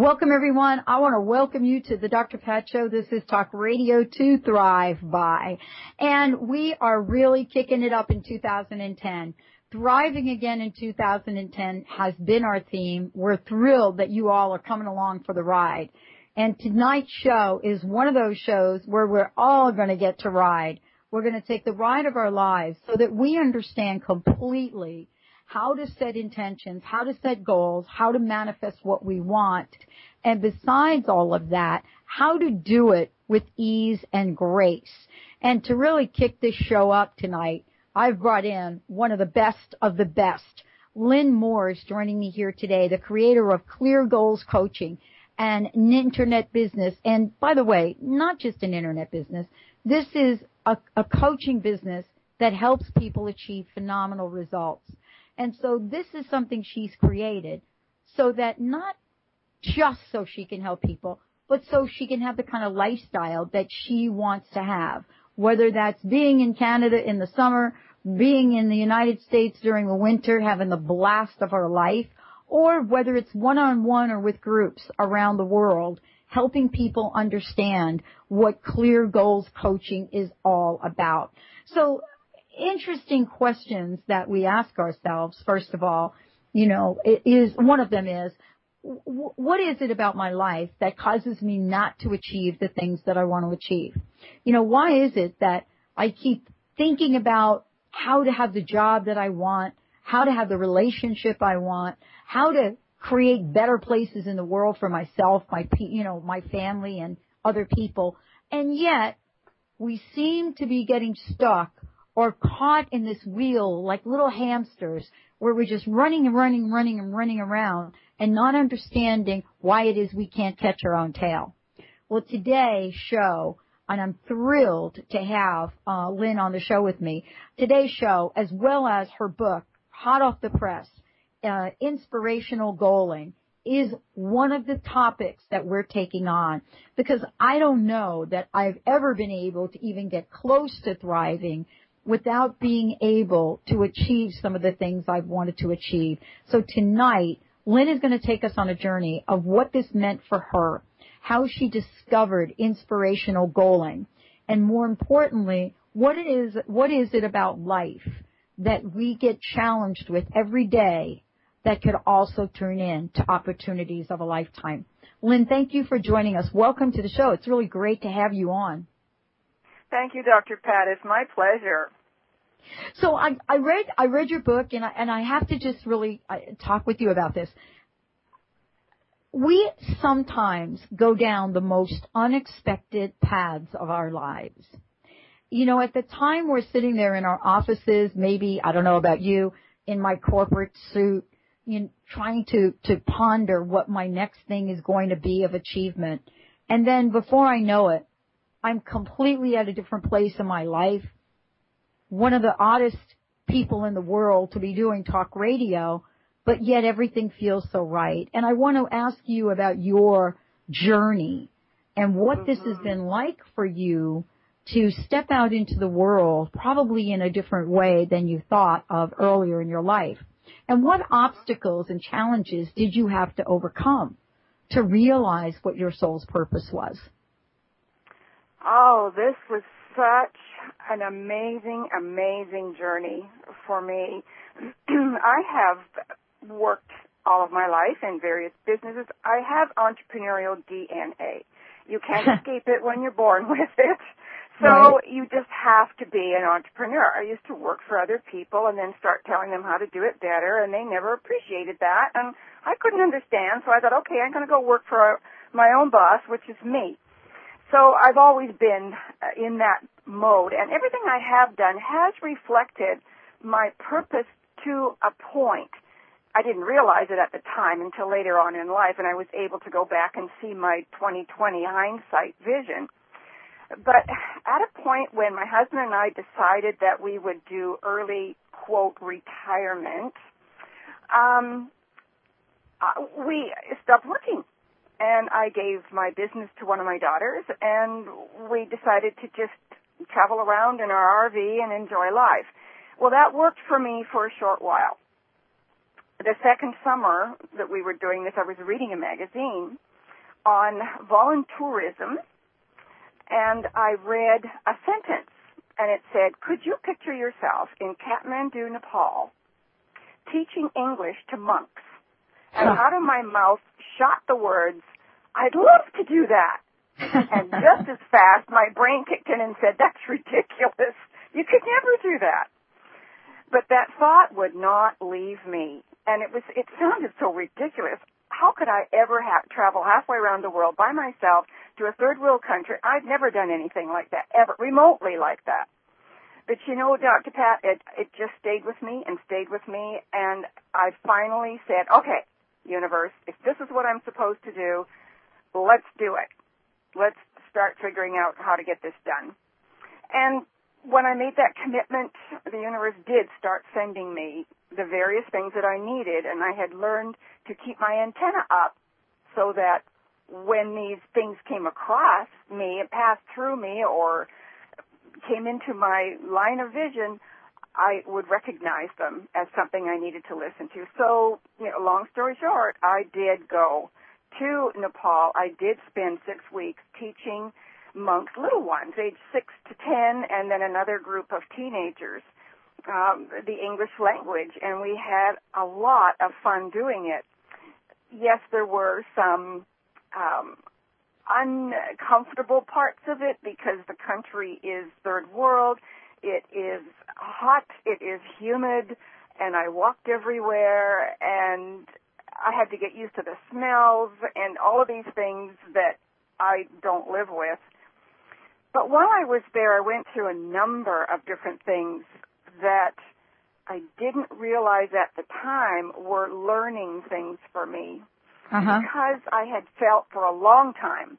Welcome everyone. I want to welcome you to the Dr. Pat Show. This is Talk Radio to Thrive By. And we are really kicking it up in 2010. Thriving again in 2010 has been our theme. We're thrilled that you all are coming along for the ride. And tonight's show is one of those shows where we're all going to get to ride. We're going to take the ride of our lives so that we understand completely how to set intentions, how to set goals, how to manifest what we want. And besides all of that, how to do it with ease and grace. And to really kick this show up tonight, I've brought in one of the best of the best. Lynn Moore is joining me here today, the creator of Clear Goals Coaching and an internet business. And by the way, not just an internet business. This is a, a coaching business that helps people achieve phenomenal results. And so this is something she's created so that not just so she can help people, but so she can have the kind of lifestyle that she wants to have whether that's being in Canada in the summer, being in the United States during the winter, having the blast of her life, or whether it's one-on-one or with groups around the world, helping people understand what clear goals coaching is all about. So interesting questions that we ask ourselves, first of all, you know, is, one of them is, what is it about my life that causes me not to achieve the things that I want to achieve? You know, why is it that I keep thinking about how to have the job that I want, how to have the relationship I want, how to create better places in the world for myself, my, you know, my family and other people. And yet we seem to be getting stuck or caught in this wheel like little hamsters where we're just running and running and running and running around and not understanding why it is we can't catch our own tail. Well, today's show, and I'm thrilled to have uh, Lynn on the show with me. Today's show, as well as her book, hot off the press, uh, inspirational goaling, is one of the topics that we're taking on because I don't know that I've ever been able to even get close to thriving without being able to achieve some of the things I've wanted to achieve. So tonight, Lynn is going to take us on a journey of what this meant for her, how she discovered inspirational goaling, and more importantly, what it is, what is it about life that we get challenged with every day that could also turn into opportunities of a lifetime. Lynn, thank you for joining us. Welcome to the show. It's really great to have you on. Thank you, Dr. Pat. It's my pleasure. So I, I read I read your book and I, and I have to just really uh, talk with you about this. We sometimes go down the most unexpected paths of our lives. You know, at the time we're sitting there in our offices, maybe I don't know about you, in my corporate suit, you know, trying to to ponder what my next thing is going to be of achievement, and then before I know it, I'm completely at a different place in my life one of the oddest people in the world to be doing talk radio, but yet everything feels so right. And I want to ask you about your journey and what mm-hmm. this has mm-hmm. been like for you to step out into the world probably in a different way than you thought of earlier in your life. And what obstacles and challenges did you have to overcome to realize what your soul's purpose was? Oh, this was such an amazing, amazing journey for me. I have worked all of my life in various businesses. I have entrepreneurial DNA. You can't escape it when you're born with it. So right. you just have to be an entrepreneur. I used to work for other people and then start telling them how to do it better and they never appreciated that and I couldn't understand so I thought, okay, I'm going to go work for my own boss, which is me. So I've always been uh, in that mode, and everything I have done has reflected my purpose to a point. I didn't realize it at the time until later on in life, and I was able to go back and see my 2020 hindsight vision. But at a point when my husband and I decided that we would do early, quote, retirement, um, uh, we stopped working. And I gave my business to one of my daughters, and we decided to just travel around in our RV and enjoy life. Well, that worked for me for a short while the second summer that we were doing this, I was reading a magazine on voluntourism, and I read a sentence, and it said, "Could you picture yourself in Kathmandu, Nepal, teaching English to monks?" And out of my mouth shot the words, "I'd love to do that." and just as fast, my brain kicked in and said, "That's ridiculous. You could never do that." But that thought would not leave me and it was it sounded so ridiculous. How could I ever have travel halfway around the world by myself to a third world country? I'd never done anything like that ever, remotely like that. But you know, Dr. Pat, it it just stayed with me and stayed with me, and I finally said, okay, universe, if this is what I'm supposed to do, let's do it. Let's start figuring out how to get this done. And when I made that commitment, the universe did start sending me the various things that I needed, and I had learned to keep my antenna up so that when these things came across me, and passed through me, or came into my line of vision, I would recognize them as something I needed to listen to. So, you know, long story short, I did go to Nepal. I did spend six weeks teaching monks, little ones, age six to ten, and then another group of teenagers, um, the English language, and we had a lot of fun doing it. Yes, there were some um, uncomfortable parts of it because the country is third world. It is hot. It is humid, and I walked everywhere, and I had to get used to the smells and all of these things that I don't live with. But while I was there, I went through a number of different things that I didn't realize at the time were learning things for me. Uh-huh. Because I had felt for a long time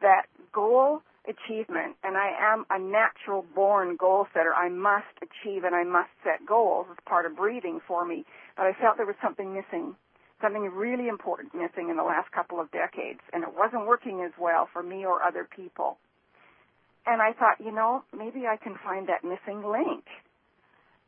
that goal achievement, and I am a natural born goal setter. I must achieve and I must set goals as part of breathing for me. But I felt there was something missing, something really important missing in the last couple of decades, and it wasn't working as well for me or other people. And I thought, you know, maybe I can find that missing link.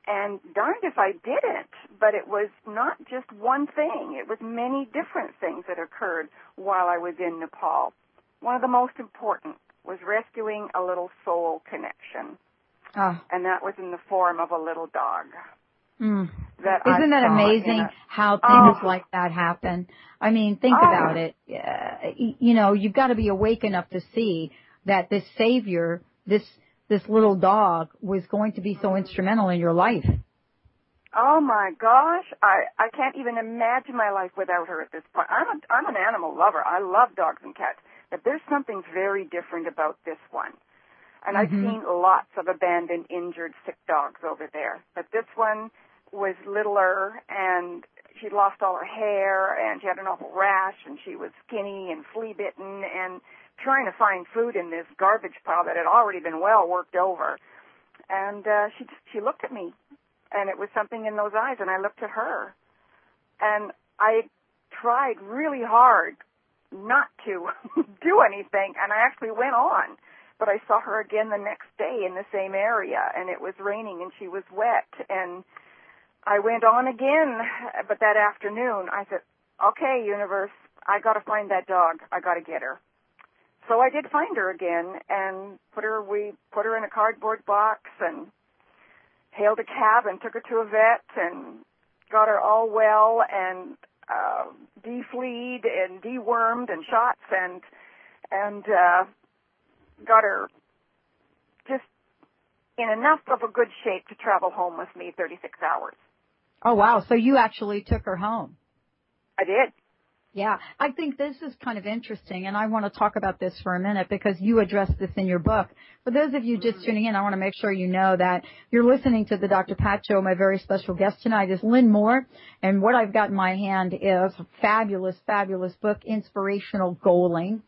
And darned if I didn't, but it was not just one thing. It was many different things that occurred while I was in Nepal. One of the most important was rescuing a little soul connection. Oh. And that was in the form of a little dog. Mm. That Isn't that amazing a- how things Oh. like that happen? I mean, think Oh. about it. Uh, you know, you've got to be awake enough to see that this savior, this this little dog, was going to be so instrumental in your life. Oh my gosh, I I can't even imagine my life without her at this point. I'm a I'm an animal lover. I love dogs and cats, but there's something very different about this one. And I've Mhm. seen lots of abandoned, injured, sick dogs over there, but this one was littler and she lost all her hair and she had an awful rash and she was skinny and flea bitten and trying to find food in this garbage pile that had already been well worked over. And uh, she just, she looked at me and it was something in those eyes and I looked at her and I tried really hard not to do anything and I actually went on but I saw her again the next day in the same area and it was raining and she was wet and I went on again but that afternoon I said okay universe I got to find that dog. I got to get her. So I did find her again and put her we put her in a cardboard box and hailed a cab and took her to a vet and got her all well and uh defleed and dewormed and shots and and uh got her just in enough of a good shape to travel home with me 36 hours. Oh wow! So you actually took her home. I did. Yeah, I think this is kind of interesting, and I want to talk about this for a minute because you address this in your book. For those of you just Mm-hmm. tuning in, I want to make sure you know that you're listening to the Dr. Pat Show. My very special guest tonight is Lynn Moore, and what I've got in my hand is a fabulous, fabulous book, Inspirational Goaling.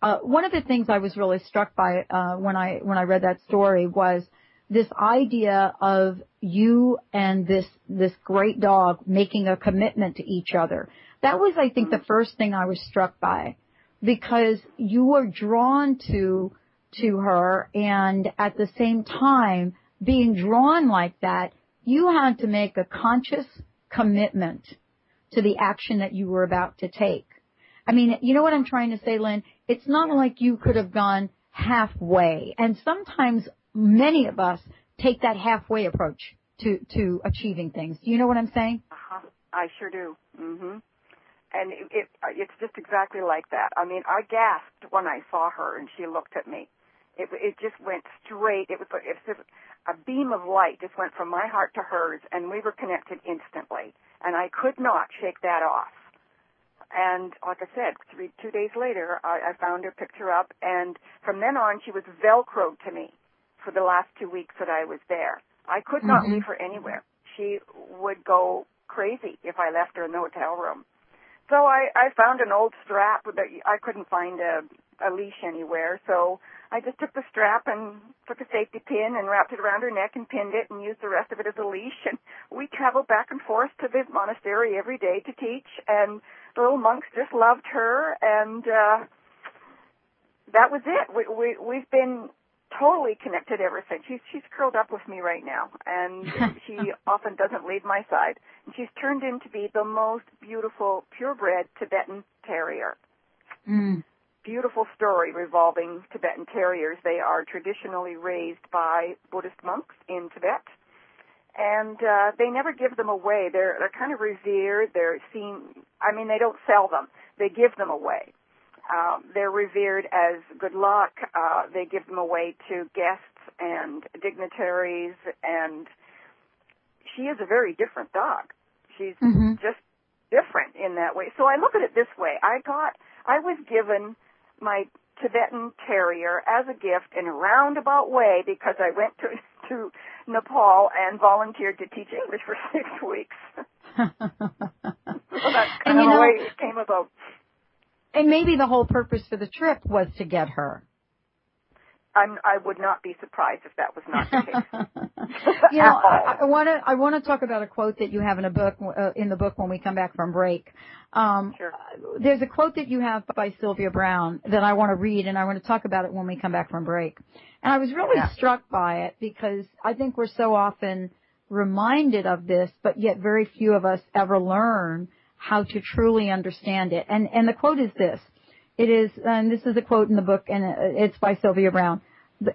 Uh, one of the things I was really struck by uh, when I when I read that story was this idea of you and this this great dog making a commitment to each other. That was, I think, the first thing I was struck by, because you were drawn to to her, and at the same time, being drawn like that, you had to make a conscious commitment to the action that you were about to take. I mean, you know what I'm trying to say, Lynn? It's not like you could have gone halfway. And sometimes many of us take that halfway approach to, to achieving things. Do you know what I'm saying? Uh-huh. I sure do. Mhm. And it, it it's just exactly like that. I mean, I gasped when I saw her and she looked at me. It it just went straight. It was like it's just a beam of light just went from my heart to hers, and we were connected instantly. And I could not shake that off. And like I said, three two days later, I, I found her, picked her up, and from then on, she was velcroed to me for the last two weeks that I was there. I could not Mhm. leave her anywhere. She would go crazy if I left her in the hotel room. So I, I found an old strap that I couldn't find a, a leash anywhere. So I just took the strap and took a safety pin and wrapped it around her neck and pinned it and used the rest of it as a leash. And we traveled back and forth to the monastery every day to teach. And the little monks just loved her. And uh, that was it. We, we, we've been totally connected ever since. She's she's curled up with me right now, and she often doesn't leave my side. And she's turned into be the most beautiful purebred Tibetan terrier. Mm. Beautiful story revolving Tibetan terriers. They are traditionally raised by Buddhist monks in Tibet. And uh, they never give them away. They're they're kind of revered. They're seen. I mean, they don't sell them. They give them away. Um, they're revered as good luck. Uh, they give them away to guests and dignitaries, and she is a very different dog. She's Mhm. just different in that way. So I look at it this way: I got, I was given my Tibetan Terrier as a gift in a roundabout way because I went to to Nepal and volunteered to teach English for six weeks. so that's and kind you of the know, way it came about. And maybe the whole purpose for the trip was to get her. I'm, I would not be surprised if that was not the case. you know, I want to I want to talk about a quote that you have in a book uh, in the book when we come back from break. Um, Sure. There's a quote that you have by Sylvia Browne that I want to read, and I want to talk about it when we come back from break. And I was really Yeah. struck by it because I think we're so often reminded of this, but yet very few of us ever learn how to truly understand it. And and the quote is this. It is, and this is a quote in the book, and it's by Sylvia Browne.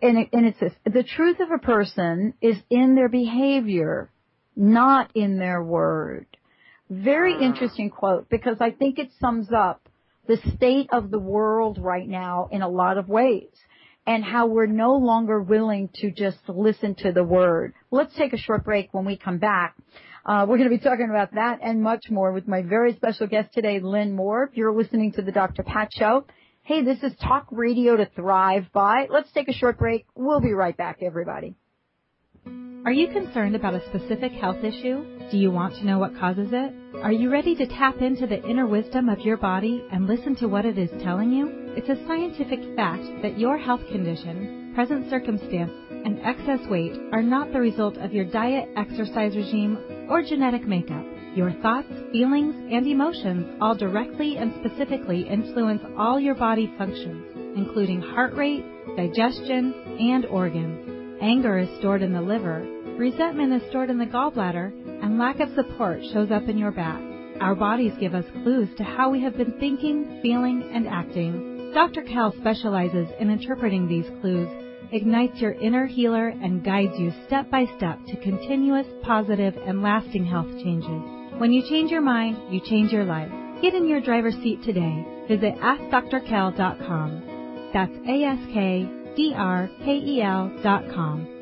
And it, and it says, the truth of a person is in their behavior, not in their word. Very Ah. interesting quote because I think it sums up the state of the world right now in a lot of ways and how we're no longer willing to just listen to the word. Let's take a short break when we come back. Uh, we're going to be talking about that and much more with my very special guest today, Lynn Moore. If you're listening to the Dr. Pat Show. Hey, this is Talk Radio to Thrive by. Let's take a short break. We'll be right back, everybody. Are you concerned about a specific health issue? Do you want to know what causes it? Are you ready to tap into the inner wisdom of your body and listen to what it is telling you? It's a scientific fact that your health condition, present circumstance, and excess weight are not the result of your diet, exercise regime, or genetic makeup. Your thoughts, feelings, and emotions all directly and specifically influence all your body functions, including heart rate, digestion, and organs. Anger is stored in the liver, resentment is stored in the gallbladder, and lack of support shows up in your back. Our bodies give us clues to how we have been thinking, feeling, and acting. Dr. Kel specializes in interpreting these clues ignites your inner healer and guides you step by step to continuous, positive, and lasting health changes. When you change your mind, you change your life. Get in your driver's seat today. Visit AskDrKel.com. That's A-S-K-D-R-K-E-L dot com.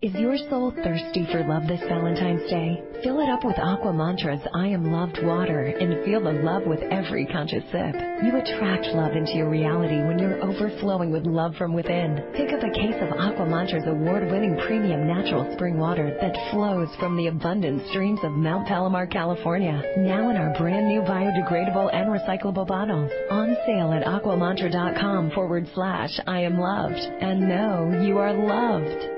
Is your soul thirsty for love this Valentine's Day? Fill it up with Aqua Mantra's I Am Loved water and feel the love with every conscious sip. You attract love into your reality when you're overflowing with love from within. Pick up a case of Aqua Mantra's award-winning premium natural spring water that flows from the abundant streams of Mount Palomar, California. Now in our brand new biodegradable and recyclable bottles. On sale at aquamantra.com forward slash I am loved. And know you are loved.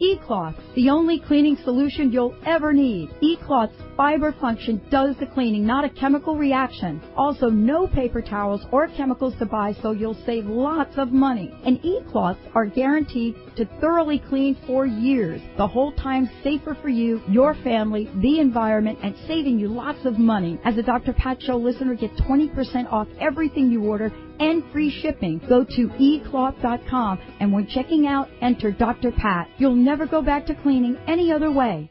eCloth, the only cleaning solution you'll ever need. eCloth's fiber function does the cleaning, not a chemical reaction. Also, no paper towels or chemicals to buy, so you'll save lots of money. And eCloths are guaranteed to thoroughly clean for years. The whole time safer for you, your family, the environment, and saving you lots of money. As a Dr. Pat Show listener, get 20% off everything you order and free shipping. Go to ecloth.com and when checking out, enter Dr. Pat. You'll never go back to cleaning any other way.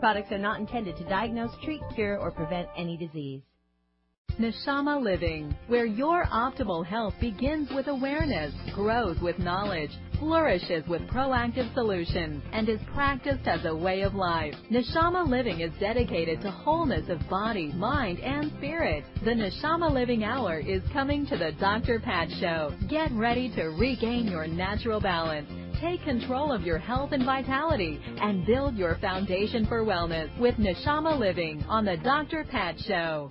Products are not intended to diagnose, treat, cure, or prevent any disease. Neshama Living, where your optimal health begins with awareness, grows with knowledge, flourishes with proactive solutions, and is practiced as a way of life. Neshama Living is dedicated to wholeness of body, mind, and spirit. The Neshama Living Hour is coming to the Dr. Pat Show. Get ready to regain your natural balance. Take control of your health and vitality and build your foundation for wellness with Neshama Living on the Dr. Pat Show.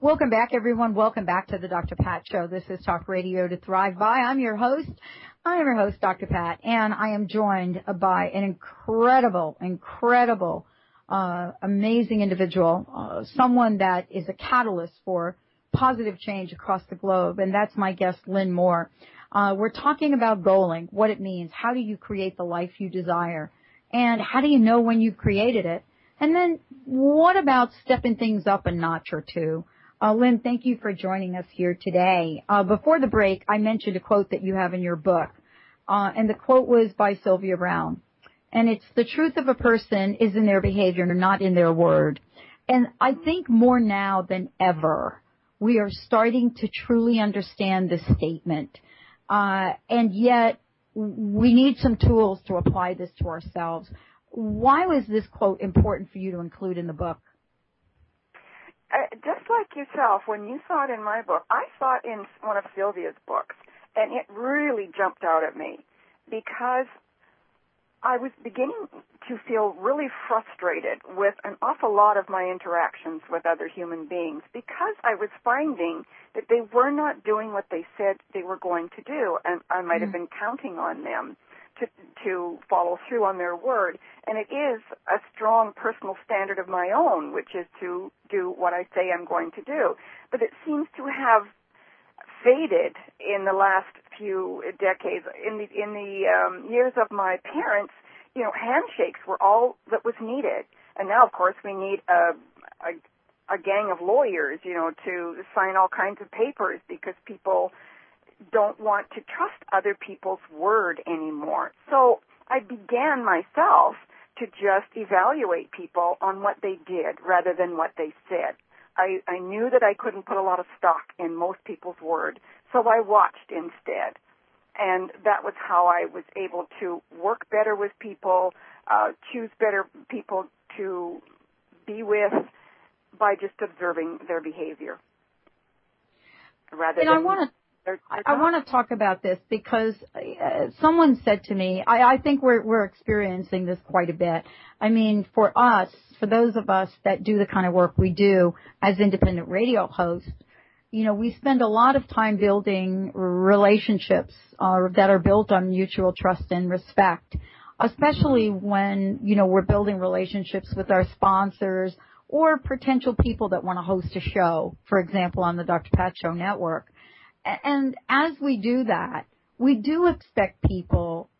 Welcome back, everyone. Welcome back to the Dr. Pat Show. This is Talk Radio to Thrive By. I'm your host. I am your host, Dr. Pat, and I am joined by an incredible, incredible, uh, amazing individual, uh, someone that is a catalyst for positive change across the globe, and that's my guest, Lynn Moore. Uh, we're talking about goaling, what it means, how do you create the life you desire, and how do you know when you've created it? And then what about stepping things up a notch or two? Uh, Lynn, thank you for joining us here today. Uh, before the break, I mentioned a quote that you have in your book, uh, and the quote was by Sylvia Browne. And it's the truth of a person is in their behavior, and not in their word. And I think more now than ever, we are starting to truly understand this statement. Uh, and yet we need some tools to apply this to ourselves. Why was this quote important for you to include in the book? Uh, just like yourself, when you saw it in my book, I saw it in one of Sylvia's books, and it really jumped out at me because I was beginning to feel really frustrated with an awful lot of my interactions with other human beings because I was finding that they were not doing what they said they were going to do, and I might have mm. been counting on them to to follow through on their word. And it is a strong personal standard of my own, which is to do what I say I'm going to do. But it seems to have faded in the last few decades. In the in the um, years of my parents, you know, handshakes were all that was needed, and now, of course, we need a, a a gang of lawyers, you know, to sign all kinds of papers because people don't want to trust other people's word anymore. So I began myself to just evaluate people on what they did rather than what they said. I, I knew that I couldn't put a lot of stock in most people's word, so I watched instead. And that was how I was able to work better with people, uh, choose better people to be with by just observing their behavior. Rather and than I want to I, want to talk about this because uh, someone said to me, I, I think we're, we're experiencing this quite a bit. I mean, for us, for those of us that do the kind of work we do as independent radio hosts, you know, we spend a lot of time building relationships uh, that are built on mutual trust and respect, especially when, you know, we're building relationships with our sponsors or potential people that want to host a show, for example, on the Dr. Pat Show network and as we do that, we do expect people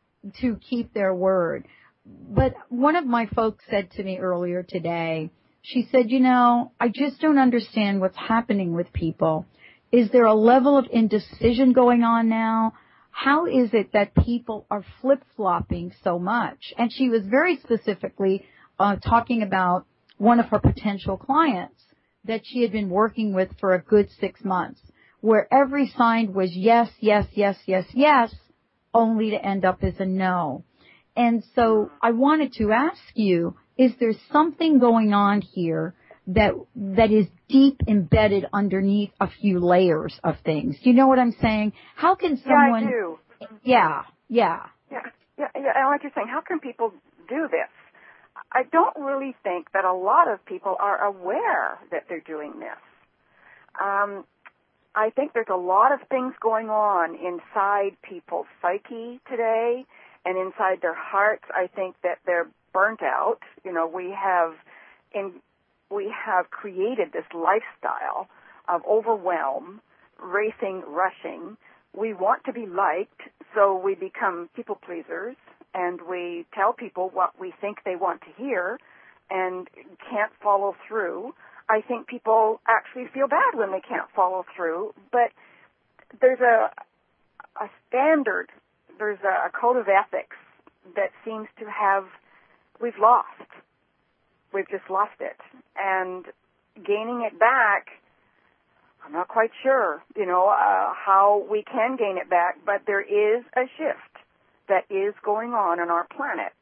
to keep their word. But one of my folks said to me earlier today, she said, you know, I just don't understand what's happening with people. Is there a level of indecision going on now? How is it that people are flip-flopping so much? And she was very specifically uh, talking about one of her potential clients that she had been working with for a good six months where every sign was yes, yes, yes, yes, yes, only to end up as a no. And so I wanted to ask you, is there something going on here that that is deep embedded underneath a few layers of things? Do you know what I'm saying? How can someone Yeah, I do. Yeah, yeah. Yeah, yeah, yeah, I like you're saying. How can people do this? I don't really think that a lot of people are aware that they're doing this. Um, I think there's a lot of things going on inside people's psyche today and inside their hearts. I think that they're burnt out. You know, we have in we have created this lifestyle of overwhelm, racing, rushing. We want to be liked, so we become people pleasers and we tell people what we think they want to hear and can't follow through. I think people actually feel bad when they can't follow through, but there's a a standard, there's a, code of ethics that seems to have we've lost. We've just lost it, and gaining it back. I'm not quite sure, you know, uh, how we can gain it back, but there is a shift that is going on on our planet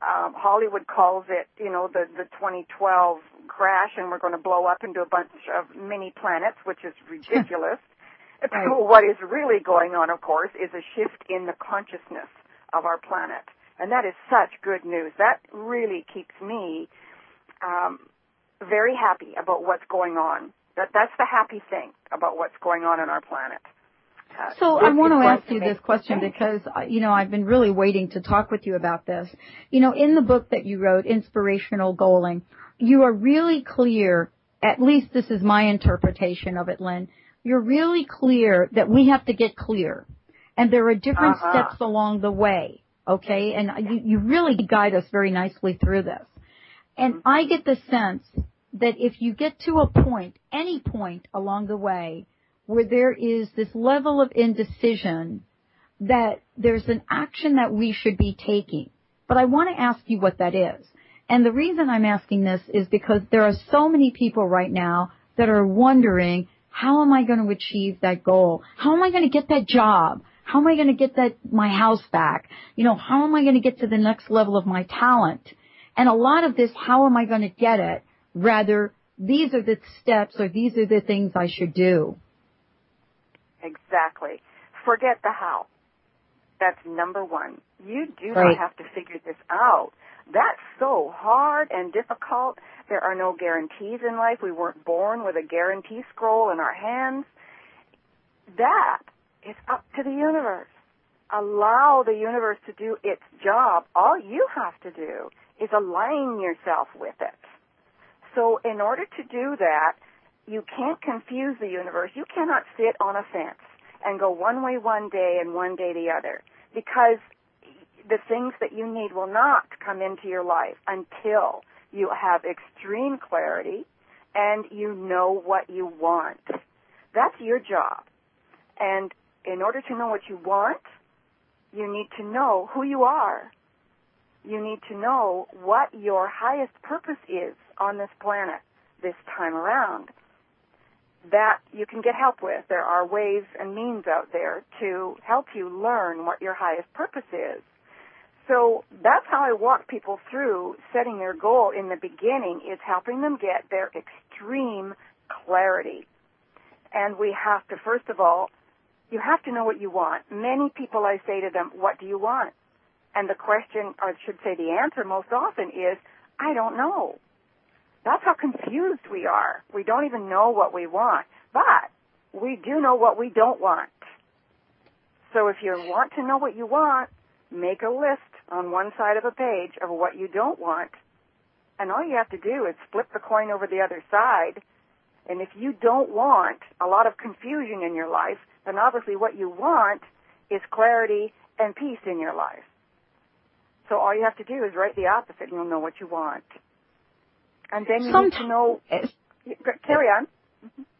um, Hollywood calls it, you know, the the 2012 crash, and we're going to blow up into a bunch of mini planets, which is ridiculous. right. What is really going on, of course, is a shift in the consciousness of our planet, and that is such good news. That really keeps me um, very happy about what's going on. That that's the happy thing about what's going on on our planet. So I want to ask you this question because, uh, you know, I've been really waiting to talk with you about this. You know, in the book that you wrote, Inspirational Goaling, you are really clear, at least this is my interpretation of it, Lynn, you're really clear that we have to get clear. And there are different uh-huh. steps along the way, okay? And you, you really guide us very nicely through this. And mm-hmm. I get the sense that if you get to a point, any point along the way, where there is this level of indecision that there's an action that we should be taking. But I want to ask you what that is. And the reason I'm asking this is because there are so many people right now that are wondering, how am I going to achieve that goal? How am I going to get that job? How am I going to get that, my house back? You know, how am I going to get to the next level of my talent? And a lot of this, how am I going to get it? Rather, these are the steps or these are the things I should do. Exactly. Forget the how. That's number one. You do right. not have to figure this out. That's so hard and difficult. There are no guarantees in life. We weren't born with a guarantee scroll in our hands. That is up to the universe. Allow the universe to do its job. All you have to do is align yourself with it. So in order to do that, you can't confuse the universe. You cannot sit on a fence and go one way one day and one day the other because the things that you need will not come into your life until you have extreme clarity and you know what you want. That's your job. And in order to know what you want, you need to know who you are. You need to know what your highest purpose is on this planet this time around. That you can get help with. There are ways and means out there to help you learn what your highest purpose is. So that's how I walk people through setting their goal in the beginning is helping them get their extreme clarity. And we have to, first of all, you have to know what you want. Many people I say to them, what do you want? And the question, or I should say the answer most often is, I don't know. That's how confused we are. We don't even know what we want. But we do know what we don't want. So if you want to know what you want, make a list on one side of a page of what you don't want. And all you have to do is flip the coin over the other side. And if you don't want a lot of confusion in your life, then obviously what you want is clarity and peace in your life. So all you have to do is write the opposite and you'll know what you want. And then you Sometimes, need to know. Carry on.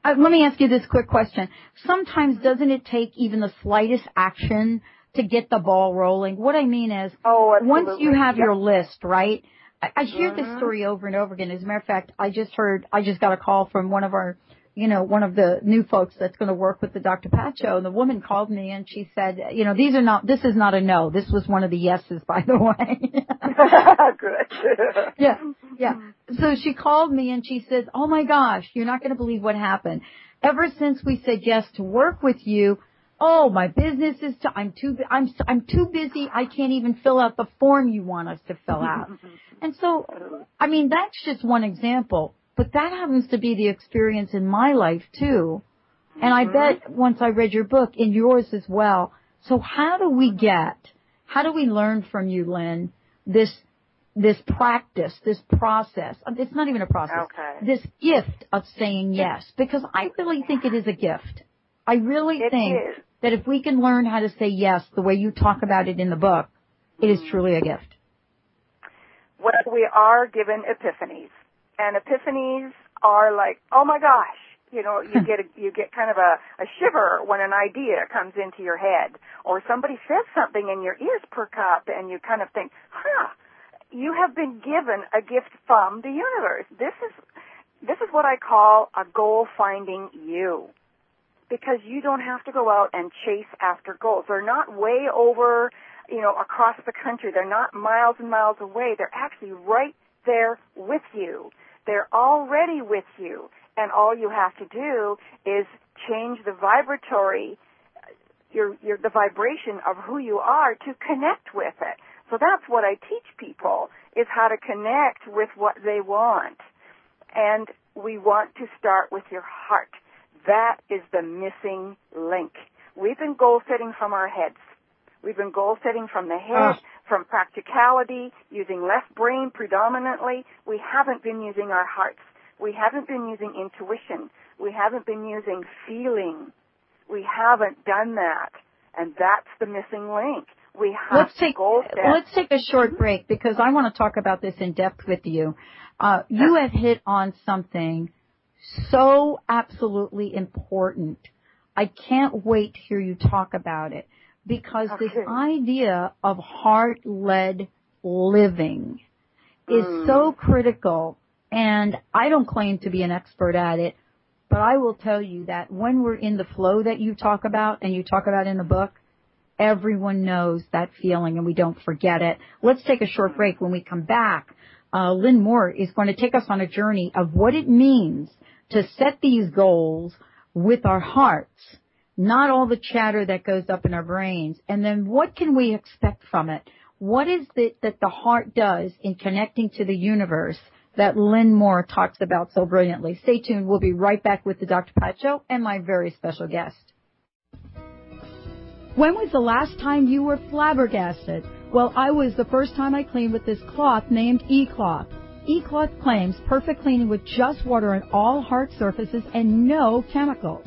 Uh, let me ask you this quick question. Sometimes doesn't it take even the slightest action to get the ball rolling? What I mean is, oh, once you have yep. your list, right? I, I hear mm-hmm. this story over and over again. As a matter of fact, I just heard, I just got a call from one of our you know, one of the new folks that's going to work with the Dr. Pat show. And the woman called me and she said, you know, these are not, this is not a no. This was one of the yeses, by the way. Good. yeah. Yeah. So she called me and she says, oh my gosh, you're not going to believe what happened. Ever since we said yes to work with you, oh, my business is, too, I'm too, I'm, I'm too busy. I can't even fill out the form you want us to fill out. and so, I mean, that's just one example. But that happens to be the experience in my life too. And I mm-hmm. bet once I read your book, in yours as well. So how do we get, how do we learn from you, Lynn, this, this practice, this process? Uh, it's not even a process. Okay. This gift of saying yes. Because I really think it is a gift. I really it think is. That if we can learn how to say yes the way you talk about it in the book, it is truly a gift. Well, we are given epiphanies and epiphanies are like, oh my gosh, you know, you get a, you get kind of a, a shiver when an idea comes into your head, or somebody says something and your ears perk up, and you kind of think, huh, you have been given a gift from the universe. This is this is what I call a goal finding you. Because you don't have to go out and chase after goals. They're not way over, you know, across the country. They're not miles and miles away. They're actually right there with you. They're already with you. And all you have to do is change the vibratory, your, your, the vibration of who you are to connect with it. So that's what I teach people is how to connect with what they want. And we want to start with your heart. That is the missing link. We've been goal setting from our heads. We've been goal setting from the head, Ah. from practicality, using left brain predominantly. We haven't been using our hearts. We haven't been using intuition. We haven't been using feeling. We haven't done that. And that's the missing link. We have let's take goal set. let's take a short break because I want to talk about this in depth with you. Uh, you have hit on something so absolutely important. I can't wait to hear you talk about it because this idea of heart-led living is Mm. so critical and I don't claim to be an expert at it, but I will tell you that when we're in the flow that you talk about and you talk about in the book, everyone knows that feeling and we don't forget it. Let's take a short break. When we come back, uh, Lynn Moore is going to take us on a journey of what it means to set these goals with our hearts not all the chatter that goes up in our brains. And then what can we expect from it? What is it that the heart does in connecting to the universe that Lynn Moore talks about so brilliantly? Stay tuned. We'll be right back with the Dr. Pat and my very special guest. When was the last time you were flabbergasted? Well, I was the first time I cleaned with this cloth named E-Cloth. E-Cloth claims perfect cleaning with just water on all hard surfaces and no chemicals.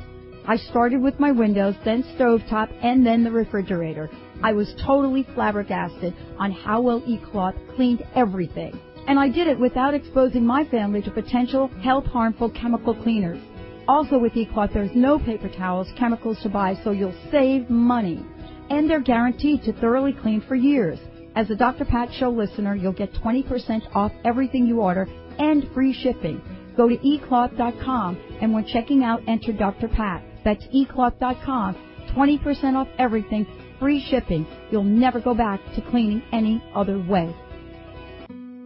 I started with my windows, then stovetop, and then the refrigerator. I was totally flabbergasted on how well E-Cloth cleaned everything. And I did it without exposing my family to potential health harmful chemical cleaners. Also with E-Cloth, there's no paper towels, chemicals to buy, so you'll save money. And they're guaranteed to thoroughly clean for years. As a Dr. Pat Show listener, you'll get 20% off everything you order and free shipping. Go to ecloth.com and when checking out, enter Dr. Pat. That's ecloth.com. 20% off everything, free shipping. You'll never go back to cleaning any other way.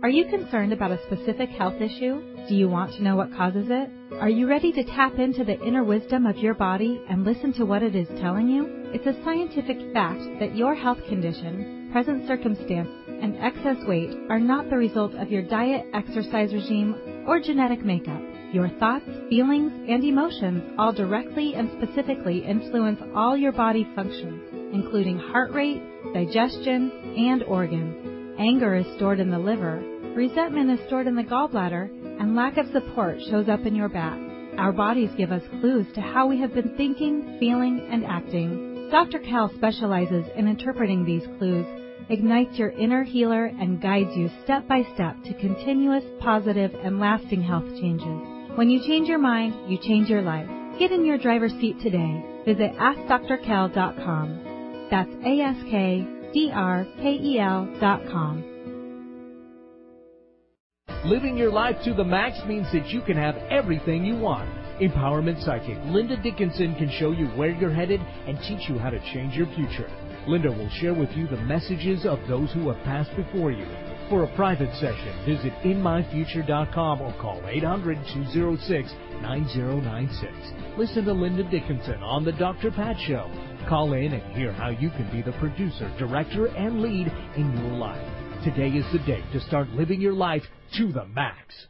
Are you concerned about a specific health issue? Do you want to know what causes it? Are you ready to tap into the inner wisdom of your body and listen to what it is telling you? It's a scientific fact that your health condition, present circumstance, and excess weight are not the result of your diet, exercise regime, or genetic makeup. Your thoughts, feelings, and emotions all directly and specifically influence all your body functions, including heart rate, digestion, and organs. Anger is stored in the liver, resentment is stored in the gallbladder, and lack of support shows up in your back. Our bodies give us clues to how we have been thinking, feeling, and acting. Dr. Kel specializes in interpreting these clues, ignites your inner healer, and guides you step by step to continuous, positive, and lasting health changes. When you change your mind, you change your life. Get in your driver's seat today. Visit AskDrKel.com. That's A-S-K-D-R-K-E-L dot com. Living your life to the max means that you can have everything you want. Empowerment Psychic Linda Dickinson can show you where you're headed and teach you how to change your future. Linda will share with you the messages of those who have passed before you. For a private session, visit InMyFuture.com or call 800-206-9096. Listen to Linda Dickinson on The Dr. Pat Show. Call in and hear how you can be the producer, director, and lead in your life. Today is the day to start living your life to the max.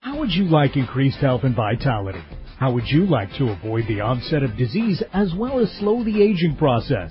How would you like increased health and vitality? How would you like to avoid the onset of disease as well as slow the aging process?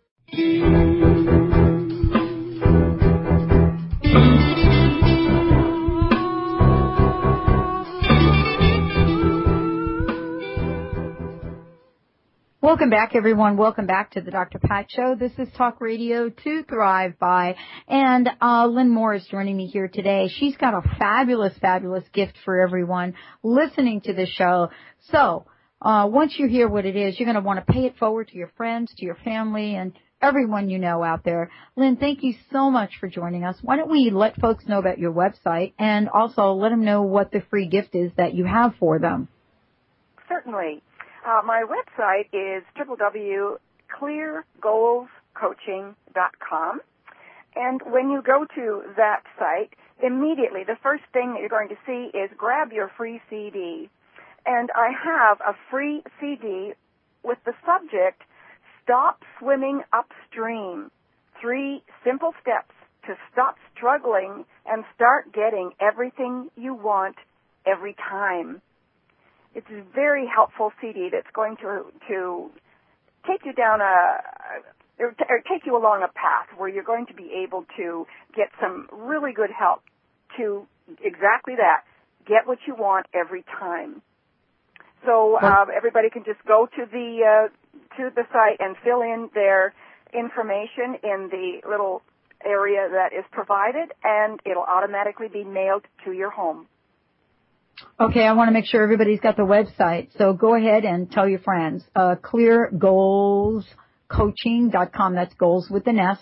Welcome back, everyone. Welcome back to the Dr. Pat Show. This is Talk Radio to Thrive By, and uh, Lynn Moore is joining me here today. She's got a fabulous, fabulous gift for everyone listening to the show. So, uh, once you hear what it is, you're going to want to pay it forward to your friends, to your family, and everyone you know out there. Lynn, thank you so much for joining us. Why don't we let folks know about your website and also let them know what the free gift is that you have for them? Certainly. Uh, my website is www.cleargoalscoaching.com. And when you go to that site, immediately the first thing that you're going to see is grab your free CD. And I have a free CD with the subject Stop swimming upstream. Three simple steps to stop struggling and start getting everything you want every time. It's a very helpful CD that's going to to take you down a or, take you along a path where you're going to be able to get some really good help to exactly that. Get what you want every time. So uh, everybody can just go to the uh, to the site and fill in their information in the little area that is provided, and it'll automatically be mailed to your home. Okay, I want to make sure everybody's got the website. So go ahead and tell your friends. Uh, cleargoalscoaching.com. That's goals with an S.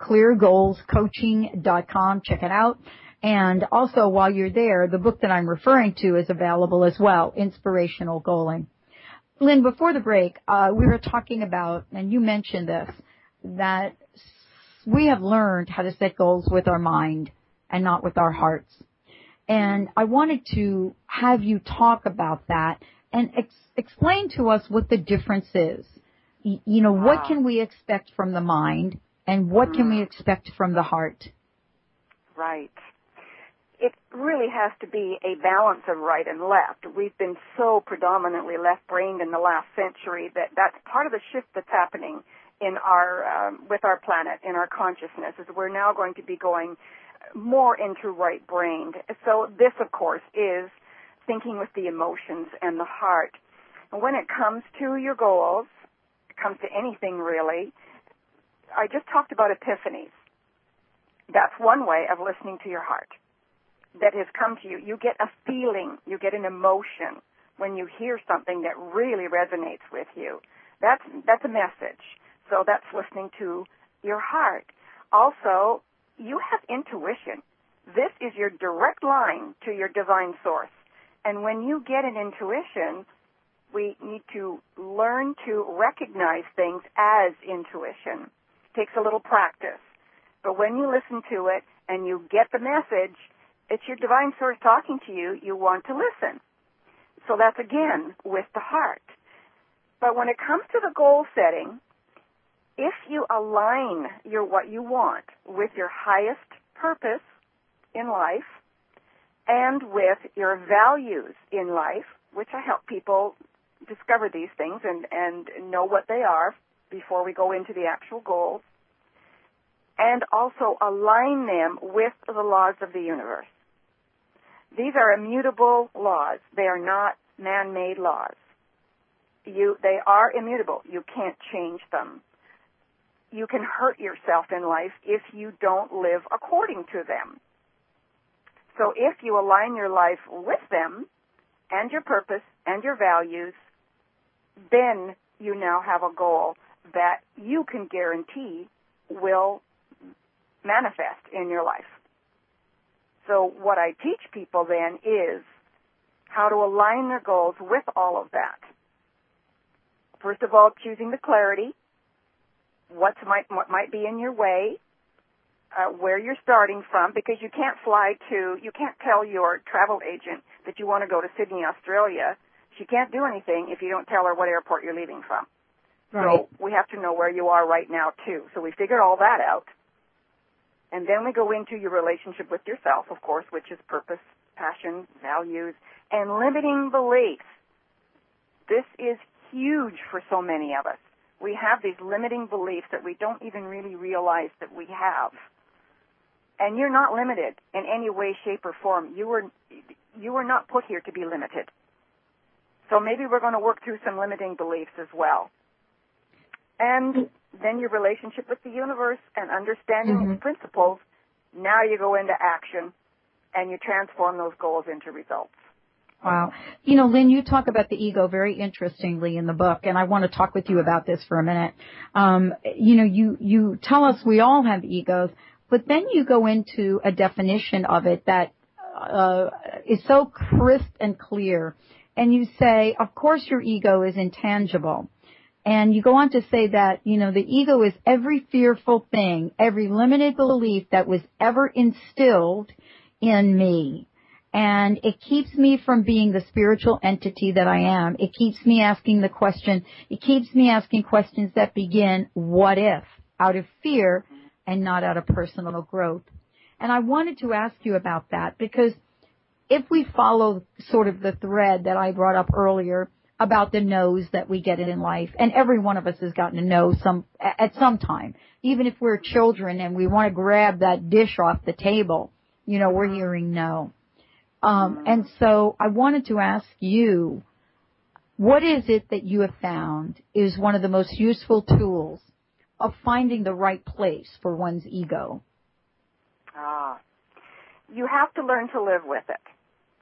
Cleargoalscoaching.com. Check it out. And also while you're there, the book that I'm referring to is available as well, Inspirational Goaling. Lynn, before the break, uh, we were talking about, and you mentioned this, that we have learned how to set goals with our mind and not with our hearts. And I wanted to have you talk about that and ex- explain to us what the difference is. Y- you know, what can we expect from the mind and what can we expect from the heart? Right. It really has to be a balance of right and left. We've been so predominantly left-brained in the last century that that's part of the shift that's happening in our um, with our planet in our consciousness is we're now going to be going more into right brained. So this, of course, is thinking with the emotions and the heart. And when it comes to your goals, it comes to anything really. I just talked about epiphanies. That's one way of listening to your heart that has come to you. You get a feeling, you get an emotion when you hear something that really resonates with you. That's that's a message. So that's listening to your heart. Also, you have intuition. This is your direct line to your divine source. And when you get an intuition, we need to learn to recognize things as intuition. It takes a little practice. But when you listen to it and you get the message, it's your divine source talking to you, you want to listen. So that's again with the heart. But when it comes to the goal setting, if you align your what you want with your highest purpose in life and with your values in life, which I help people discover these things and, and know what they are before we go into the actual goals, and also align them with the laws of the universe. These are immutable laws. They are not man-made laws. You, they are immutable. You can't change them you can hurt yourself in life if you don't live according to them. So if you align your life with them and your purpose and your values, then you now have a goal that you can guarantee will manifest in your life. So what I teach people then is how to align their goals with all of that. First of all, choosing the clarity what might what might be in your way, uh, where you're starting from, because you can't fly to, you can't tell your travel agent that you want to go to Sydney, Australia. She can't do anything if you don't tell her what airport you're leaving from. Right. So we have to know where you are right now too. So we figured all that out. And then we go into your relationship with yourself, of course, which is purpose, passion, values, and limiting beliefs. This is huge for so many of us we have these limiting beliefs that we don't even really realize that we have. And you're not limited in any way, shape, or form. You were, you were not put here to be limited. So maybe we're going to work through some limiting beliefs as well. And then your relationship with the universe and understanding mm-hmm. its principles. Now you go into action and you transform those goals into results. Wow. You know, Lynn, you talk about the ego very interestingly in the book, and I want to talk with you about this for a minute. Um, you know, you, you tell us we all have egos, but then you go into a definition of it that uh, is so crisp and clear. And you say, of course your ego is intangible. And you go on to say that, you know, the ego is every fearful thing, every limited belief that was ever instilled in me and it keeps me from being the spiritual entity that I am. It keeps me asking the question, it keeps me asking questions that begin, what if? Out of fear and not out of personal growth. And I wanted to ask you about that because if we follow sort of the thread that I brought up earlier about the no's that we get in life, and every one of us has gotten a no some, at some time, even if we're children and we want to grab that dish off the table, you know, we're hearing no Um, and so I wanted to ask you, what is it that you have found is one of the most useful tools of finding the right place for one's ego? Ah, you have to learn to live with it.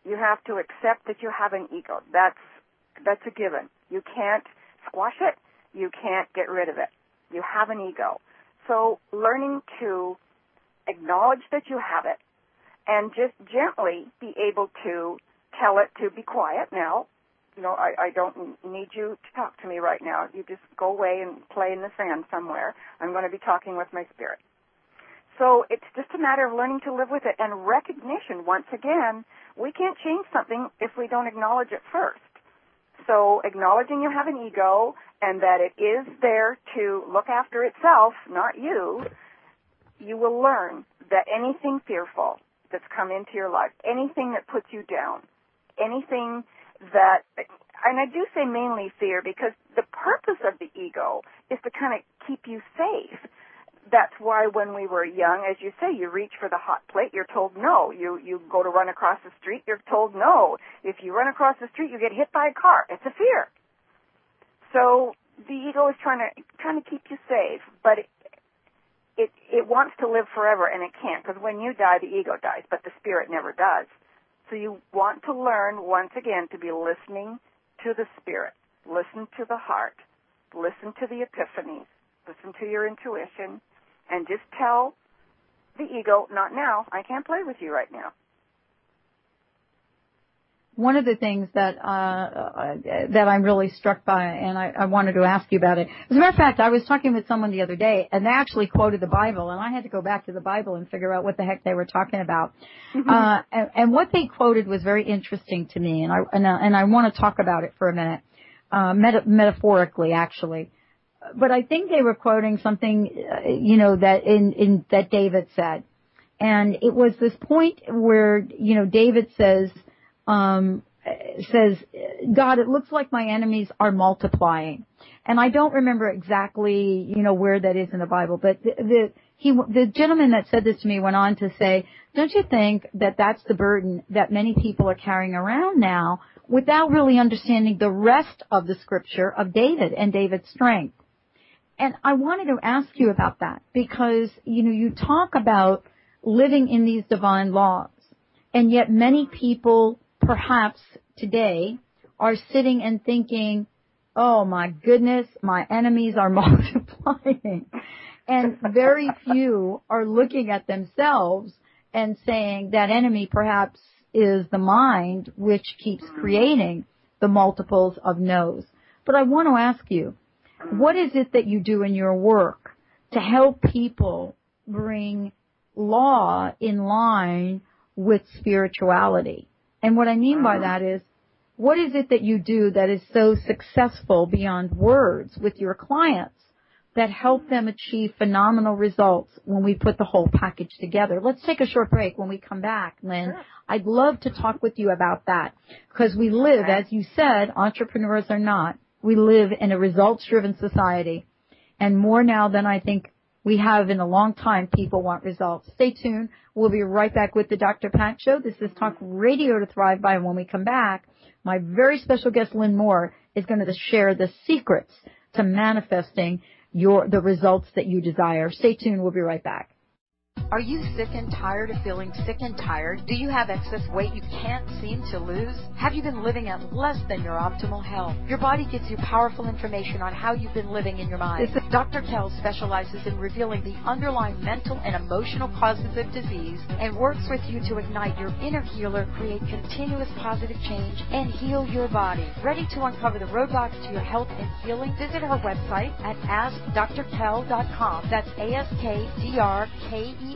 You have to accept that you have an ego. That's that's a given. You can't squash it. You can't get rid of it. You have an ego. So learning to acknowledge that you have it and just gently be able to tell it to be quiet now. You know, I, I don't need you to talk to me right now. You just go away and play in the sand somewhere. I'm going to be talking with my spirit. So it's just a matter of learning to live with it and recognition. Once again, we can't change something if we don't acknowledge it first. So acknowledging you have an ego and that it is there to look after itself, not you, you will learn that anything fearful that's come into your life, anything that puts you down, anything that, and I do say mainly fear because the purpose of the ego is to kind of keep you safe that's why when we were young, as you say, you reach for the hot plate, you're told no. You you go to run across the street, you're told no. If you run across the street, you get hit by a car. It's a fear. So the ego is trying to trying to keep you safe, but it it, it wants to live forever and it can't because when you die, the ego dies, but the spirit never does. So you want to learn once again to be listening to the spirit, listen to the heart, listen to the epiphanies, listen to your intuition, and just tell the ego, not now, I can't play with you right now. One of the things that uh, uh, that I'm really struck by, and I, I wanted to ask you about it. As a matter of fact, I was talking with someone the other day, and they actually quoted the Bible, and I had to go back to the Bible and figure out what the heck they were talking about. Mm-hmm. Uh, and, and what they quoted was very interesting to me, and I and, I, and I want to talk about it for a minute, uh, meta- metaphorically, actually but I think they were quoting something, uh, you know, that in, in, that David said. And it was this point where, you know, David says, um, says, God, it looks like my enemies are multiplying. And I don't remember exactly, you know, where that is in the Bible, but the, the he, the gentleman that said this to me went on to say, don't you think that that's the burden that many people are carrying around now without really understanding the rest of the scripture of David and David's strength? And I wanted to ask you about that because, you know, you talk about living in these divine laws and yet many people perhaps today are sitting and thinking, oh my goodness, my enemies are multiplying. and very few are looking at themselves and saying that enemy perhaps is the mind which keeps creating the multiples of no's. But I want to ask you, what is it that you do in your work to help people bring law in line with spirituality? And what I mean by that is, what is it that you do that is so successful beyond words with your clients that help them achieve phenomenal results when we put the whole package together? Let's take a short break when we come back, Lynn. I'd love to talk with you about that because we live, as you said, entrepreneurs are not we live in a results driven society and more now than I think we have in a long time, people want results. Stay tuned. We'll be right back with the Dr. Pat Show. This is Talk Radio to Thrive By. And when we come back, my very special guest, Lynn Moore, is going to share the secrets to manifesting your, the results that you desire. Stay tuned. We'll be right back. Are you sick and tired of feeling sick and tired? Do you have excess weight you can't seem to lose? Have you been living at less than your optimal health? Your body gives you powerful information on how you've been living in your mind. Dr. Kel specializes in revealing the underlying mental and emotional causes of disease and works with you to ignite your inner healer, create continuous positive change, and heal your body. Ready to uncover the roadblocks to your health and healing? Visit our website at askdrkel.com. That's A-S-K-D-R-K-E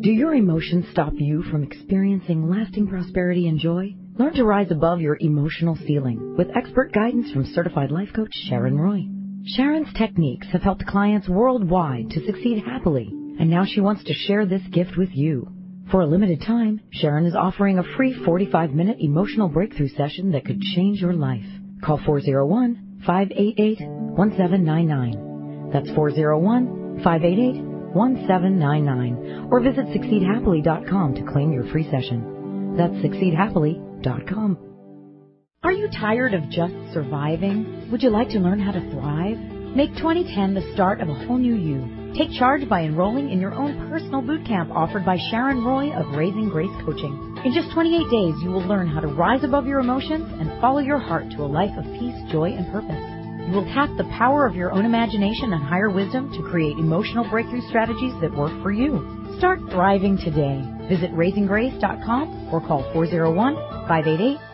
do your emotions stop you from experiencing lasting prosperity and joy? Learn to rise above your emotional ceiling with expert guidance from certified life coach Sharon Roy. Sharon's techniques have helped clients worldwide to succeed happily, and now she wants to share this gift with you. For a limited time, Sharon is offering a free 45-minute emotional breakthrough session that could change your life. Call 401-588-1799. That's 401 588 1799 or visit succeedhappily.com to claim your free session. That's succeedhappily.com. Are you tired of just surviving? Would you like to learn how to thrive? Make 2010 the start of a whole new you. Take charge by enrolling in your own personal boot camp offered by Sharon Roy of Raising Grace Coaching. In just 28 days, you will learn how to rise above your emotions and follow your heart to a life of peace, joy, and purpose. You will tap the power of your own imagination and higher wisdom to create emotional breakthrough strategies that work for you. Start thriving today. Visit raisinggrace.com or call 401 588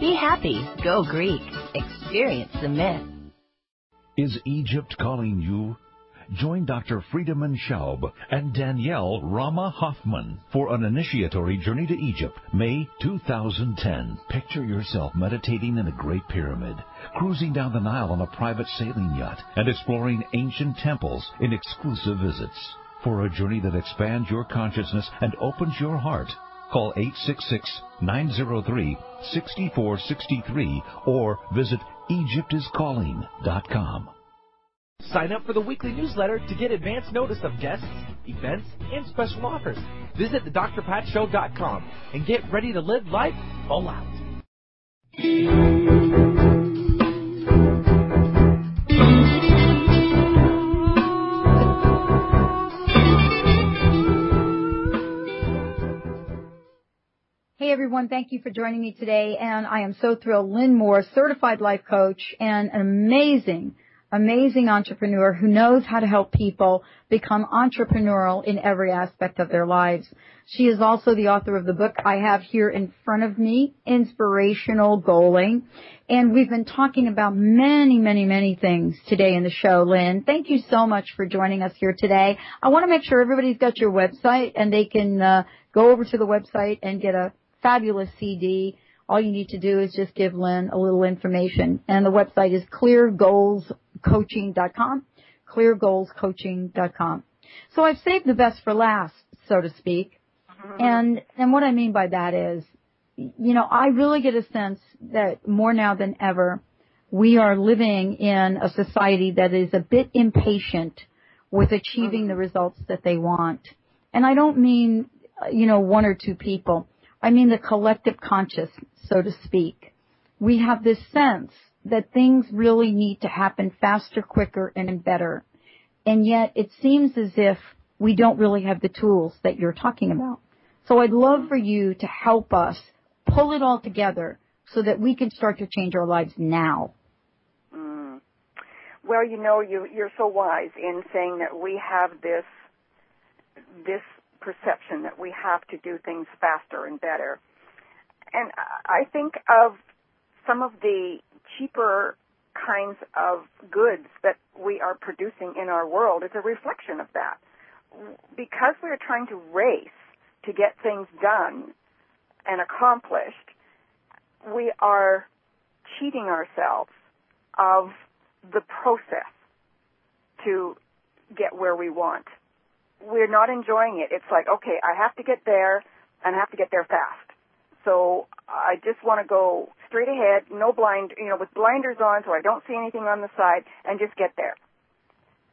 Be happy. Go Greek. Experience the myth. Is Egypt calling you? Join Dr. Friedemann Schaub and Danielle Rama Hoffman for an initiatory journey to Egypt, May 2010. Picture yourself meditating in a great pyramid, cruising down the Nile on a private sailing yacht, and exploring ancient temples in exclusive visits. For a journey that expands your consciousness and opens your heart, call 866-903-6463 or visit EgyptIsCalling.com. Sign up for the weekly newsletter to get advance notice of guests, events, and special offers. Visit thedrpatshow.com and get ready to live life all out. Hey everyone, thank you for joining me today and I am so thrilled. Lynn Moore, certified life coach and an amazing amazing entrepreneur who knows how to help people become entrepreneurial in every aspect of their lives. She is also the author of the book I have here in front of me, Inspirational Goaling. And we've been talking about many, many, many things today in the show, Lynn. Thank you so much for joining us here today. I want to make sure everybody's got your website and they can uh, go over to the website and get a fabulous CD all you need to do is just give Lynn a little information. And the website is cleargoalscoaching.com, cleargoalscoaching.com. So I've saved the best for last, so to speak. Mm-hmm. And, and what I mean by that is, you know, I really get a sense that more now than ever, we are living in a society that is a bit impatient with achieving mm-hmm. the results that they want. And I don't mean, you know, one or two people. I mean the collective conscious, so to speak. We have this sense that things really need to happen faster, quicker, and better. And yet it seems as if we don't really have the tools that you're talking about. So I'd love for you to help us pull it all together so that we can start to change our lives now. Mm. Well, you know, you, you're so wise in saying that we have this this perception that we have to do things faster and better. And I think of some of the cheaper kinds of goods that we are producing in our world is a reflection of that. Because we're trying to race to get things done and accomplished, we are cheating ourselves of the process to get where we want we're not enjoying it. It's like, okay, I have to get there and I have to get there fast. So I just want to go straight ahead, no blind, you know, with blinders on so I don't see anything on the side and just get there.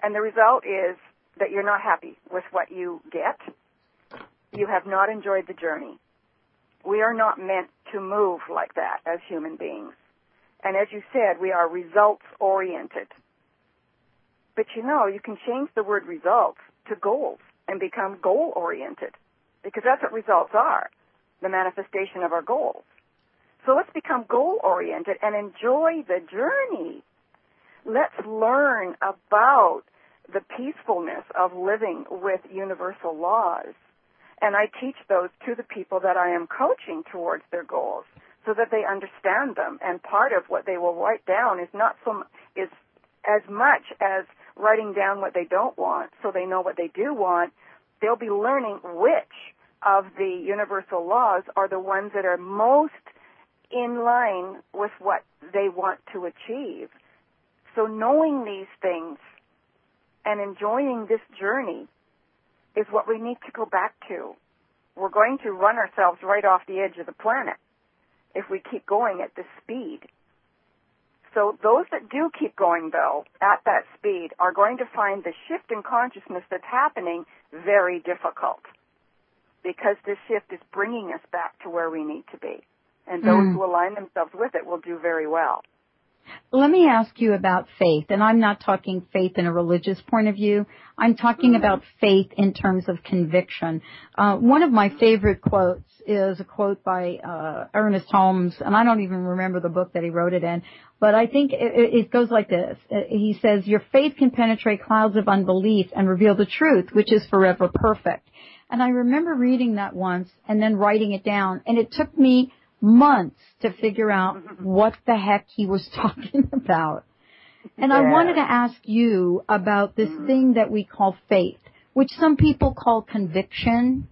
And the result is that you're not happy with what you get. You have not enjoyed the journey. We are not meant to move like that as human beings. And as you said, we are results oriented. But you know, you can change the word results to goals and become goal oriented because that's what results are the manifestation of our goals. So let's become goal oriented and enjoy the journey. Let's learn about the peacefulness of living with universal laws. And I teach those to the people that I am coaching towards their goals so that they understand them. And part of what they will write down is not so is as much as writing down what they don't want so they know what they do want. They'll be learning which of the universal laws are the ones that are most in line with what they want to achieve. So knowing these things and enjoying this journey is what we need to go back to. We're going to run ourselves right off the edge of the planet if we keep going at this speed. So those that do keep going though at that speed are going to find the shift in consciousness that's happening very difficult because this shift is bringing us back to where we need to be. And those mm. who align themselves with it will do very well. Let me ask you about faith, and I'm not talking faith in a religious point of view. I'm talking mm-hmm. about faith in terms of conviction. Uh, one of my favorite quotes is a quote by uh, Ernest Holmes, and I don't even remember the book that he wrote it in, but I think it, it goes like this. Uh, he says, "Your faith can penetrate clouds of unbelief and reveal the truth, which is forever perfect." And I remember reading that once and then writing it down, and it took me months to figure out what the heck he was talking about. And yeah. I wanted to ask you about this mm. thing that we call faith, which some people call conviction,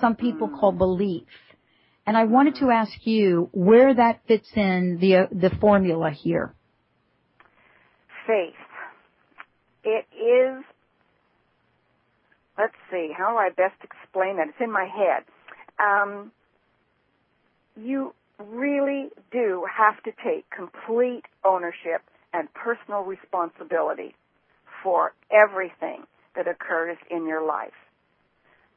some people mm. call belief. And I wanted to ask you where that fits in the uh, the formula here. Faith. It is let's see, how do I best explain that? It's in my head. Um, you really do have to take complete ownership and personal responsibility for everything that occurs in your life.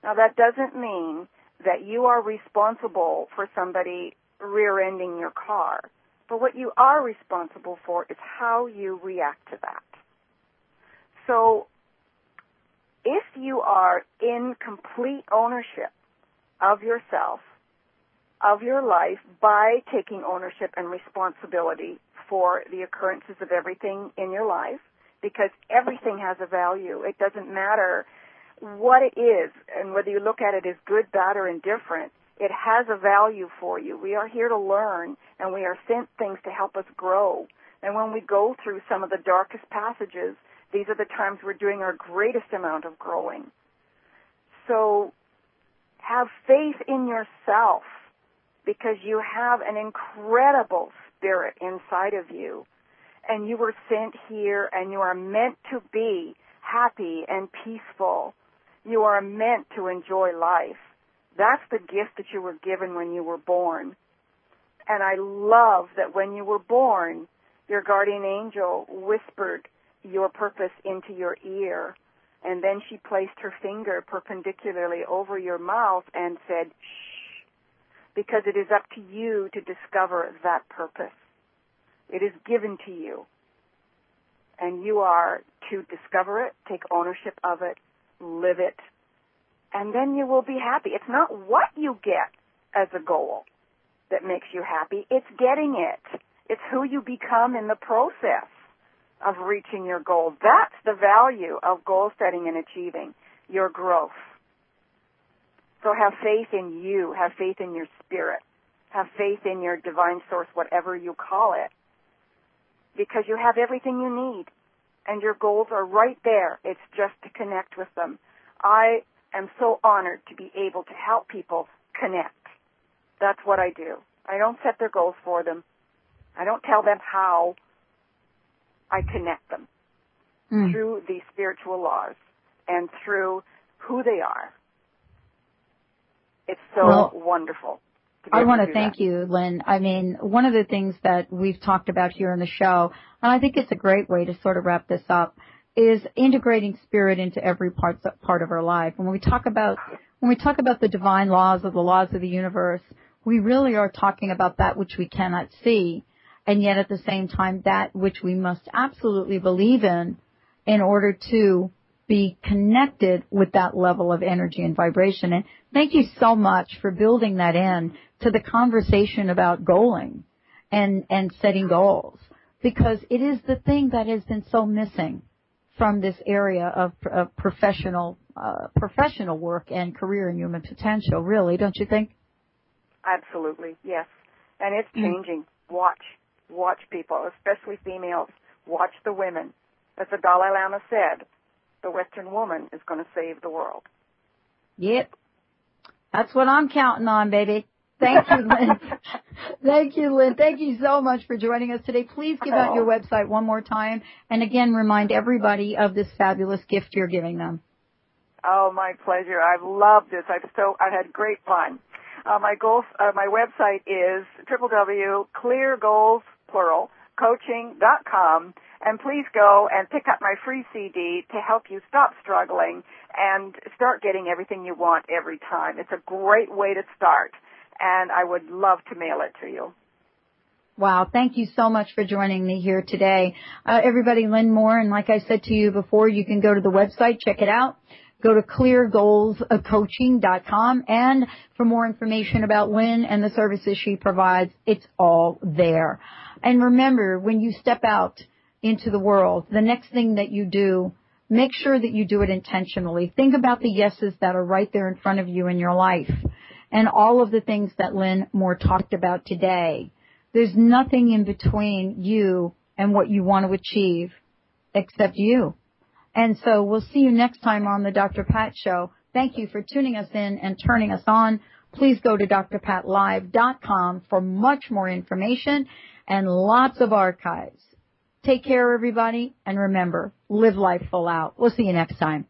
Now that doesn't mean that you are responsible for somebody rear-ending your car, but what you are responsible for is how you react to that. So if you are in complete ownership of yourself of your life by taking ownership and responsibility for the occurrences of everything in your life because everything has a value. It doesn't matter what it is and whether you look at it as good, bad, or indifferent. It has a value for you. We are here to learn and we are sent things to help us grow. And when we go through some of the darkest passages, these are the times we're doing our greatest amount of growing. So have faith in yourself because you have an incredible spirit inside of you and you were sent here and you are meant to be happy and peaceful. You are meant to enjoy life. That's the gift that you were given when you were born. And I love that when you were born, your guardian angel whispered your purpose into your ear. And then she placed her finger perpendicularly over your mouth and said, shh because it is up to you to discover that purpose. It is given to you. And you are to discover it, take ownership of it, live it, and then you will be happy. It's not what you get as a goal that makes you happy, it's getting it. It's who you become in the process of reaching your goal. That's the value of goal setting and achieving your growth. So have faith in you. Have faith in your spirit. Have faith in your divine source, whatever you call it. Because you have everything you need. And your goals are right there. It's just to connect with them. I am so honored to be able to help people connect. That's what I do. I don't set their goals for them. I don't tell them how. I connect them mm. through these spiritual laws and through who they are it's so well, wonderful. I want to, to thank that. you, Lynn. I mean, one of the things that we've talked about here in the show, and I think it's a great way to sort of wrap this up, is integrating spirit into every part part of our life. When we talk about when we talk about the divine laws or the laws of the universe, we really are talking about that which we cannot see, and yet at the same time that which we must absolutely believe in in order to be connected with that level of energy and vibration. And thank you so much for building that in to the conversation about goaling and, and setting goals because it is the thing that has been so missing from this area of, of professional uh, professional work and career and human potential. Really, don't you think? Absolutely, yes. And it's mm. changing. Watch, watch people, especially females. Watch the women. As the Dalai Lama said, the Western woman is going to save the world. Yep. That's what I'm counting on, baby. Thank you, Lynn. Thank you, Lynn. Thank you so much for joining us today. Please give out your website one more time and again remind everybody of this fabulous gift you're giving them. Oh, my pleasure. I've loved this. I've so I had great fun. Uh, my goals, uh, my website is www.cleargoals plural coaching.com and please go and pick up my free CD to help you stop struggling and start getting everything you want every time. It's a great way to start and I would love to mail it to you. Wow, thank you so much for joining me here today. Uh, everybody, Lynn Moore, and like I said to you before, you can go to the website, check it out. Go to cleargoalscoaching.com and for more information about Lynn and the services she provides, it's all there. And remember, when you step out into the world, the next thing that you do, make sure that you do it intentionally. Think about the yeses that are right there in front of you in your life and all of the things that Lynn Moore talked about today. There's nothing in between you and what you want to achieve except you. And so we'll see you next time on the Dr. Pat Show. Thank you for tuning us in and turning us on. Please go to drpatlive.com for much more information and lots of archives. Take care, everybody, and remember, live life full out. We'll see you next time.